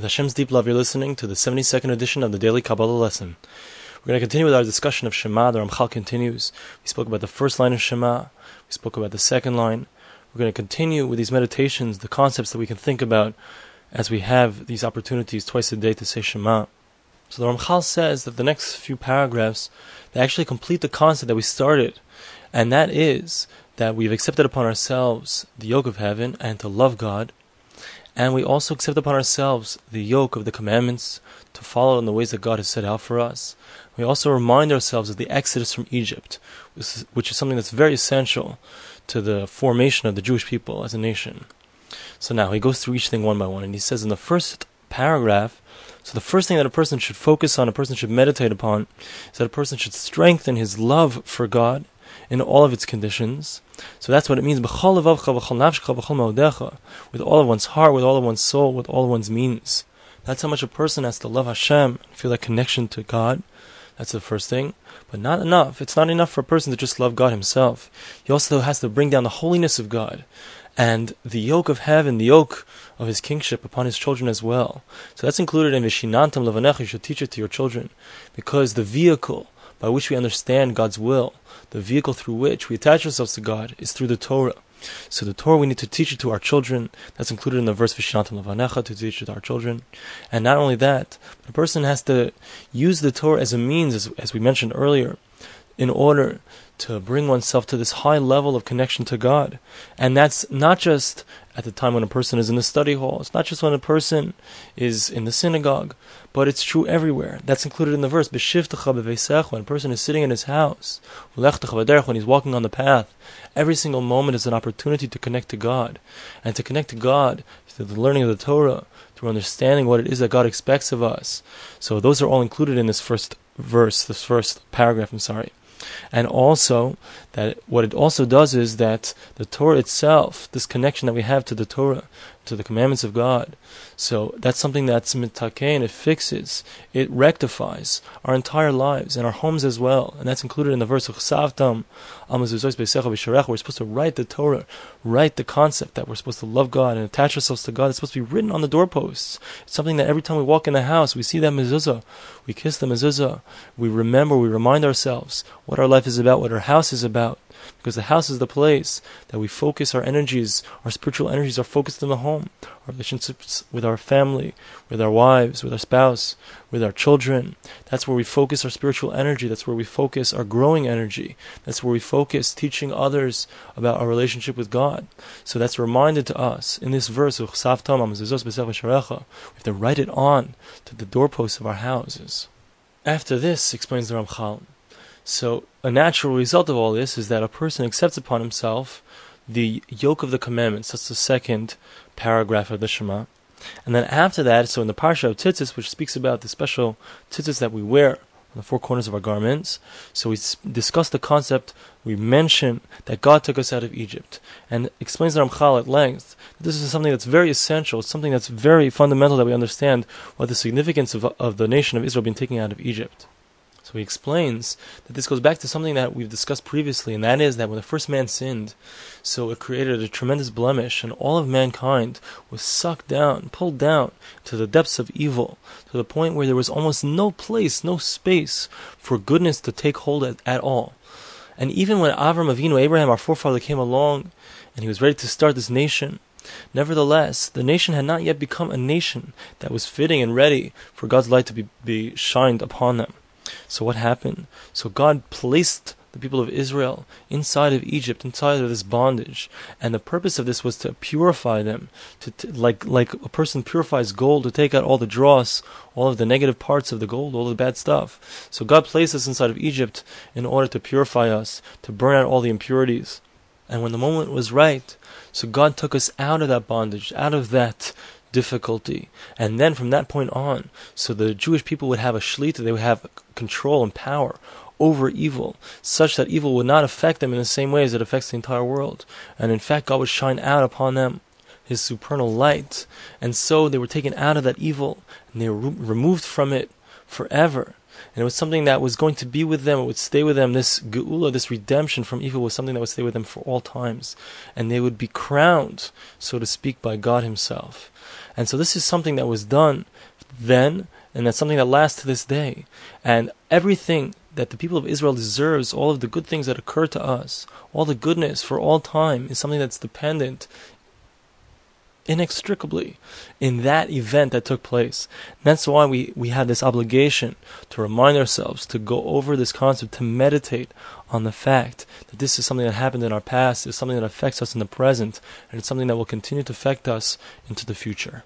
With Hashem's deep love, you're listening to the 72nd edition of the Daily Kabbalah Lesson. We're going to continue with our discussion of Shema. The Ramchal continues. We spoke about the first line of Shema. We spoke about the second line. We're going to continue with these meditations, the concepts that we can think about as we have these opportunities twice a day to say Shema. So the Ramchal says that the next few paragraphs they actually complete the concept that we started, and that is that we've accepted upon ourselves the yoke of heaven and to love God and we also accept upon ourselves the yoke of the commandments to follow in the ways that God has set out for us. We also remind ourselves of the exodus from Egypt, which is something that's very essential to the formation of the Jewish people as a nation. So now he goes through each thing one by one, and he says in the first paragraph, so the first thing that a person should focus on, a person should meditate upon, is that a person should strengthen his love for God in all of its conditions. So that's what it means. With all of one's heart, with all of one's soul, with all of one's means. That's how much a person has to love Hashem, feel that connection to God. That's the first thing. But not enough. It's not enough for a person to just love God himself. He also has to bring down the holiness of God and the yoke of heaven, the yoke of his kingship upon his children as well. So that's included in Vishinantam Levanecha. You should teach it to your children. Because the vehicle by which we understand God's will, the vehicle through which we attach ourselves to God, is through the Torah. So the Torah we need to teach it to our children. That's included in the verse Vishantam Lavanecha to teach it to our children. And not only that, a person has to use the Torah as a means, as, as we mentioned earlier, in order to bring oneself to this high level of connection to God. And that's not just at the time when a person is in the study hall, it's not just when a person is in the synagogue, but it's true everywhere. That's included in the verse. When a person is sitting in his house, when he's walking on the path, every single moment is an opportunity to connect to God. And to connect to God through the learning of the Torah, through understanding what it is that God expects of us. So those are all included in this first verse, this first paragraph, I'm sorry. And also, that what it also does is that the Torah itself, this connection that we have to the Torah, to the commandments of God, so that's something that's mitakein, it fixes, it rectifies our entire lives and our homes as well. And that's included in the verse of Chsavtam, we're supposed to write the Torah, write the concept that we're supposed to love God and attach ourselves to God. It's supposed to be written on the doorposts. It's something that every time we walk in the house, we see that mezuzah, we kiss the mezuzah, we remember, we remind ourselves what our life is about, what our house is about. Because the house is the place that we focus our energies, our spiritual energies are focused in the home. Our relationships with our family, with our wives, with our spouse, with our children. That's where we focus our spiritual energy. That's where we focus our growing energy. That's where we focus teaching others about our relationship with God. So that's reminded to us in this verse of We have to write it on to the doorposts of our houses. After this, explains the Ramchal, so a natural result of all this is that a person accepts upon himself the yoke of the commandments. That's the second paragraph of the Shema. And then after that, so in the Parsha of Tzitzis, which speaks about the special tzitzis that we wear on the four corners of our garments, so we discuss the concept, we mention that God took us out of Egypt, and explains the Ramchal at length that this is something that's very essential, something that's very fundamental that we understand what the significance of, of the nation of Israel being taken out of Egypt. So he explains that this goes back to something that we've discussed previously, and that is that when the first man sinned, so it created a tremendous blemish, and all of mankind was sucked down, pulled down to the depths of evil, to the point where there was almost no place, no space for goodness to take hold at, at all. And even when Avram Avinu, Abraham, our forefather, came along, and he was ready to start this nation, Nevertheless, the nation had not yet become a nation that was fitting and ready for God's light to be, be shined upon them. So what happened? So God placed the people of Israel inside of Egypt, inside of this bondage, and the purpose of this was to purify them, to t- like like a person purifies gold to take out all the dross, all of the negative parts of the gold, all the bad stuff. So God placed us inside of Egypt in order to purify us, to burn out all the impurities. And when the moment was right, so God took us out of that bondage, out of that difficulty. And then from that point on, so the Jewish people would have a shlita, they would have control and power over evil, such that evil would not affect them in the same way as it affects the entire world. And in fact, God would shine out upon them His supernal light. And so they were taken out of that evil, and they were removed from it forever. And it was something that was going to be with them, it would stay with them. This geula, this redemption from evil, was something that would stay with them for all times. And they would be crowned, so to speak, by God Himself. And so this is something that was done then, and that's something that lasts to this day. And everything that the people of Israel deserves, all of the good things that occur to us, all the goodness for all time, is something that's dependent inextricably in that event that took place. And that's why we, we have this obligation to remind ourselves, to go over this concept, to meditate on the fact that this is something that happened in our past, it's something that affects us in the present, and it's something that will continue to affect us into the future.